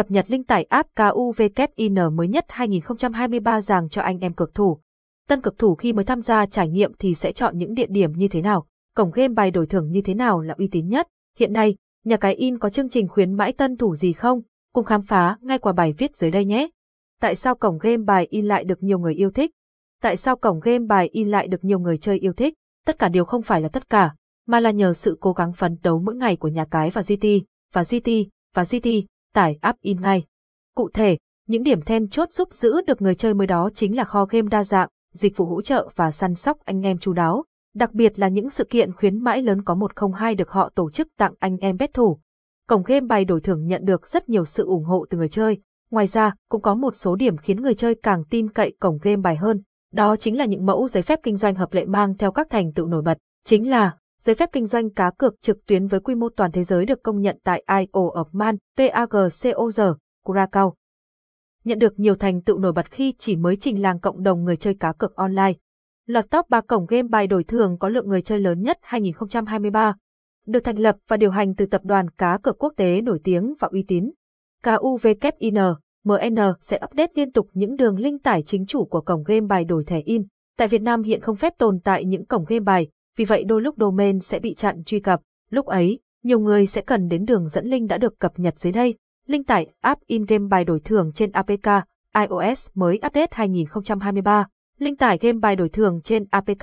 cập nhật linh tải app KUVKIN mới nhất 2023 dàng cho anh em cực thủ. Tân cực thủ khi mới tham gia trải nghiệm thì sẽ chọn những địa điểm như thế nào, cổng game bài đổi thưởng như thế nào là uy tín nhất. Hiện nay, nhà cái in có chương trình khuyến mãi tân thủ gì không? Cùng khám phá ngay qua bài viết dưới đây nhé. Tại sao cổng game bài in lại được nhiều người yêu thích? Tại sao cổng game bài in lại được nhiều người chơi yêu thích? Tất cả đều không phải là tất cả, mà là nhờ sự cố gắng phấn đấu mỗi ngày của nhà cái và GT, và GT, và GT, tải app in ngay. Cụ thể, những điểm then chốt giúp giữ được người chơi mới đó chính là kho game đa dạng, dịch vụ hỗ trợ và săn sóc anh em chú đáo, đặc biệt là những sự kiện khuyến mãi lớn có 102 được họ tổ chức tặng anh em bet thủ. Cổng game bài đổi thưởng nhận được rất nhiều sự ủng hộ từ người chơi, ngoài ra cũng có một số điểm khiến người chơi càng tin cậy cổng game bài hơn, đó chính là những mẫu giấy phép kinh doanh hợp lệ mang theo các thành tựu nổi bật, chính là giấy phép kinh doanh cá cược trực tuyến với quy mô toàn thế giới được công nhận tại IO of Man, PAGCOR, Curacao. Nhận được nhiều thành tựu nổi bật khi chỉ mới trình làng cộng đồng người chơi cá cược online. Lọt top 3 cổng game bài đổi thường có lượng người chơi lớn nhất 2023. Được thành lập và điều hành từ tập đoàn cá cược quốc tế nổi tiếng và uy tín. KUVKIN, MN sẽ update liên tục những đường link tải chính chủ của cổng game bài đổi thẻ in. Tại Việt Nam hiện không phép tồn tại những cổng game bài, vì vậy đôi lúc domain sẽ bị chặn truy cập. Lúc ấy, nhiều người sẽ cần đến đường dẫn link đã được cập nhật dưới đây. Link tải app in-game bài đổi thưởng trên APK, iOS mới update 2023. Link tải game bài đổi thưởng trên APK,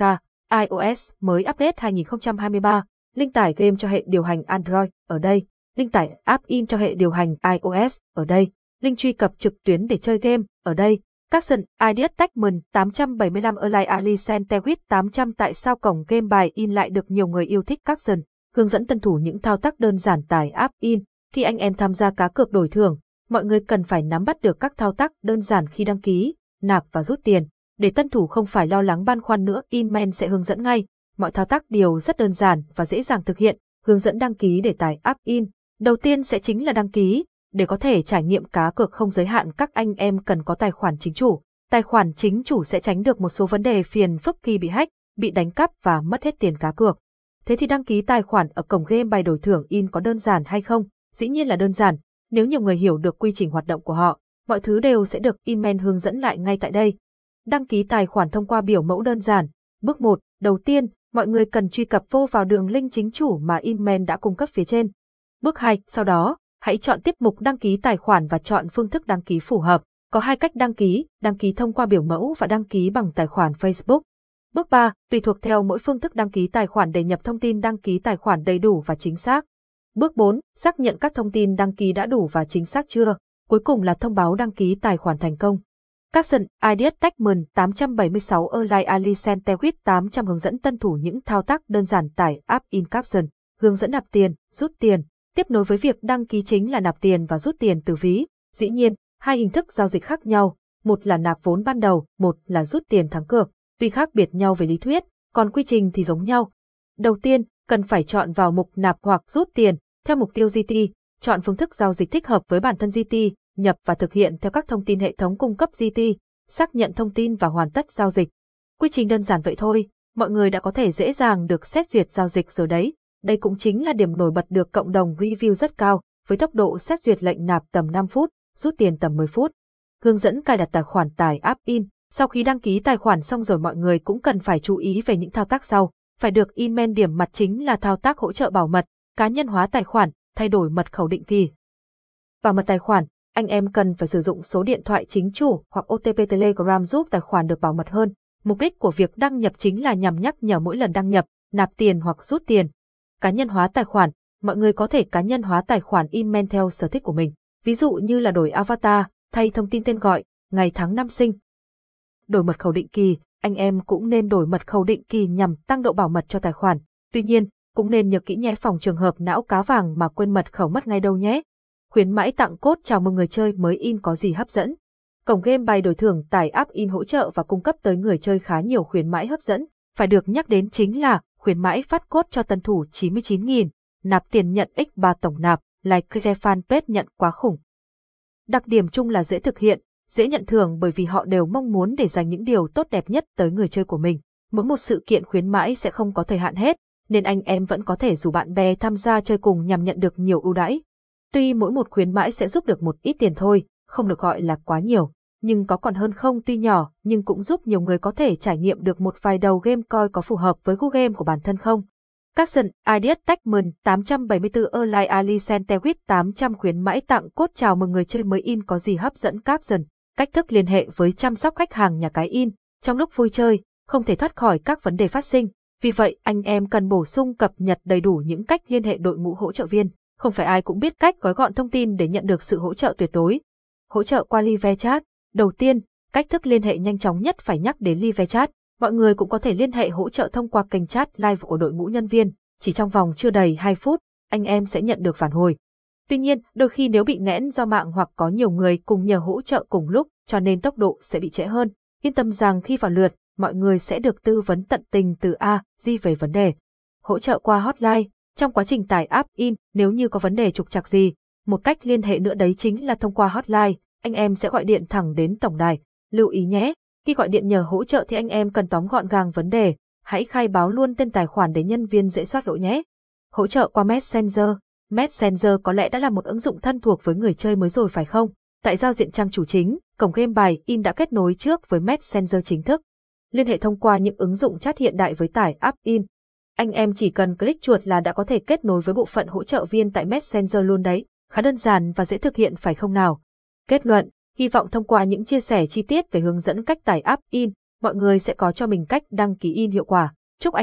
iOS mới update 2023. Link tải game cho hệ điều hành Android, ở đây. Link tải app in cho hệ điều hành iOS, ở đây. Link truy cập trực tuyến để chơi game, ở đây. Capson, Ideas Techman 875 Erlai Ali Sentewit 800 Tại sao cổng game bài in lại được nhiều người yêu thích Capson? Hướng dẫn tân thủ những thao tác đơn giản tải app in. Khi anh em tham gia cá cược đổi thưởng, mọi người cần phải nắm bắt được các thao tác đơn giản khi đăng ký, nạp và rút tiền. Để tân thủ không phải lo lắng băn khoăn nữa, Inman sẽ hướng dẫn ngay. Mọi thao tác đều rất đơn giản và dễ dàng thực hiện. Hướng dẫn đăng ký để tải app in. Đầu tiên sẽ chính là đăng ký, để có thể trải nghiệm cá cược không giới hạn các anh em cần có tài khoản chính chủ. Tài khoản chính chủ sẽ tránh được một số vấn đề phiền phức khi bị hack, bị đánh cắp và mất hết tiền cá cược. Thế thì đăng ký tài khoản ở cổng game bài đổi thưởng in có đơn giản hay không? Dĩ nhiên là đơn giản, nếu nhiều người hiểu được quy trình hoạt động của họ, mọi thứ đều sẽ được email hướng dẫn lại ngay tại đây. Đăng ký tài khoản thông qua biểu mẫu đơn giản. Bước 1, đầu tiên, mọi người cần truy cập vô vào đường link chính chủ mà email đã cung cấp phía trên. Bước 2, sau đó, hãy chọn tiếp mục đăng ký tài khoản và chọn phương thức đăng ký phù hợp. Có hai cách đăng ký, đăng ký thông qua biểu mẫu và đăng ký bằng tài khoản Facebook. Bước 3, tùy thuộc theo mỗi phương thức đăng ký tài khoản để nhập thông tin đăng ký tài khoản đầy đủ và chính xác. Bước 4, xác nhận các thông tin đăng ký đã đủ và chính xác chưa. Cuối cùng là thông báo đăng ký tài khoản thành công. Capson, Ideas Techman 876 Erlai Ali Centewit 800 hướng dẫn tân thủ những thao tác đơn giản tải app in Capson, hướng dẫn nạp tiền, rút tiền, Tiếp nối với việc đăng ký chính là nạp tiền và rút tiền từ ví. Dĩ nhiên, hai hình thức giao dịch khác nhau, một là nạp vốn ban đầu, một là rút tiền thắng cược. Tuy khác biệt nhau về lý thuyết, còn quy trình thì giống nhau. Đầu tiên, cần phải chọn vào mục nạp hoặc rút tiền, theo mục tiêu GT, chọn phương thức giao dịch thích hợp với bản thân GT, nhập và thực hiện theo các thông tin hệ thống cung cấp GT, xác nhận thông tin và hoàn tất giao dịch. Quy trình đơn giản vậy thôi, mọi người đã có thể dễ dàng được xét duyệt giao dịch rồi đấy. Đây cũng chính là điểm nổi bật được cộng đồng review rất cao, với tốc độ xét duyệt lệnh nạp tầm 5 phút, rút tiền tầm 10 phút. Hướng dẫn cài đặt tài khoản tải app in. Sau khi đăng ký tài khoản xong rồi mọi người cũng cần phải chú ý về những thao tác sau. Phải được email điểm mặt chính là thao tác hỗ trợ bảo mật, cá nhân hóa tài khoản, thay đổi mật khẩu định kỳ. Bảo mật tài khoản, anh em cần phải sử dụng số điện thoại chính chủ hoặc OTP Telegram giúp tài khoản được bảo mật hơn. Mục đích của việc đăng nhập chính là nhằm nhắc nhở mỗi lần đăng nhập, nạp tiền hoặc rút tiền, cá nhân hóa tài khoản, mọi người có thể cá nhân hóa tài khoản email theo sở thích của mình, ví dụ như là đổi avatar, thay thông tin tên gọi, ngày tháng năm sinh. Đổi mật khẩu định kỳ, anh em cũng nên đổi mật khẩu định kỳ nhằm tăng độ bảo mật cho tài khoản. Tuy nhiên, cũng nên nhớ kỹ nhé phòng trường hợp não cá vàng mà quên mật khẩu mất ngay đâu nhé. Khuyến mãi tặng cốt chào mừng người chơi mới in có gì hấp dẫn. Cổng game bài đổi thưởng tải app in hỗ trợ và cung cấp tới người chơi khá nhiều khuyến mãi hấp dẫn. Phải được nhắc đến chính là khuyến mãi phát cốt cho tân thủ 99.000, nạp tiền nhận x3 tổng nạp, like share fanpage nhận quá khủng. Đặc điểm chung là dễ thực hiện, dễ nhận thưởng bởi vì họ đều mong muốn để dành những điều tốt đẹp nhất tới người chơi của mình. Mỗi một sự kiện khuyến mãi sẽ không có thời hạn hết, nên anh em vẫn có thể rủ bạn bè tham gia chơi cùng nhằm nhận được nhiều ưu đãi. Tuy mỗi một khuyến mãi sẽ giúp được một ít tiền thôi, không được gọi là quá nhiều, nhưng có còn hơn không tuy nhỏ nhưng cũng giúp nhiều người có thể trải nghiệm được một vài đầu game coi có phù hợp với gu game của bản thân không. Capson, Ideas Techman 874 Erlai Ali Centewit 800 khuyến mãi tặng cốt chào mừng người chơi mới in có gì hấp dẫn Capson. Cách thức liên hệ với chăm sóc khách hàng nhà cái in, trong lúc vui chơi, không thể thoát khỏi các vấn đề phát sinh. Vì vậy, anh em cần bổ sung cập nhật đầy đủ những cách liên hệ đội ngũ hỗ trợ viên. Không phải ai cũng biết cách gói gọn thông tin để nhận được sự hỗ trợ tuyệt đối. Hỗ trợ qua live chat. Đầu tiên, cách thức liên hệ nhanh chóng nhất phải nhắc đến live chat. Mọi người cũng có thể liên hệ hỗ trợ thông qua kênh chat live của đội ngũ nhân viên. Chỉ trong vòng chưa đầy 2 phút, anh em sẽ nhận được phản hồi. Tuy nhiên, đôi khi nếu bị nghẽn do mạng hoặc có nhiều người cùng nhờ hỗ trợ cùng lúc, cho nên tốc độ sẽ bị trễ hơn. Yên tâm rằng khi vào lượt, mọi người sẽ được tư vấn tận tình từ A, Z về vấn đề. Hỗ trợ qua hotline, trong quá trình tải app in, nếu như có vấn đề trục trặc gì, một cách liên hệ nữa đấy chính là thông qua hotline, anh em sẽ gọi điện thẳng đến tổng đài. Lưu ý nhé, khi gọi điện nhờ hỗ trợ thì anh em cần tóm gọn gàng vấn đề, hãy khai báo luôn tên tài khoản để nhân viên dễ soát lỗi nhé. Hỗ trợ qua Messenger. Messenger có lẽ đã là một ứng dụng thân thuộc với người chơi mới rồi phải không? Tại giao diện trang chủ chính, cổng game bài in đã kết nối trước với Messenger chính thức. Liên hệ thông qua những ứng dụng chat hiện đại với tải app in. Anh em chỉ cần click chuột là đã có thể kết nối với bộ phận hỗ trợ viên tại Messenger luôn đấy. Khá đơn giản và dễ thực hiện phải không nào? Kết luận, hy vọng thông qua những chia sẻ chi tiết về hướng dẫn cách tải app in, mọi người sẽ có cho mình cách đăng ký in hiệu quả. Chúc anh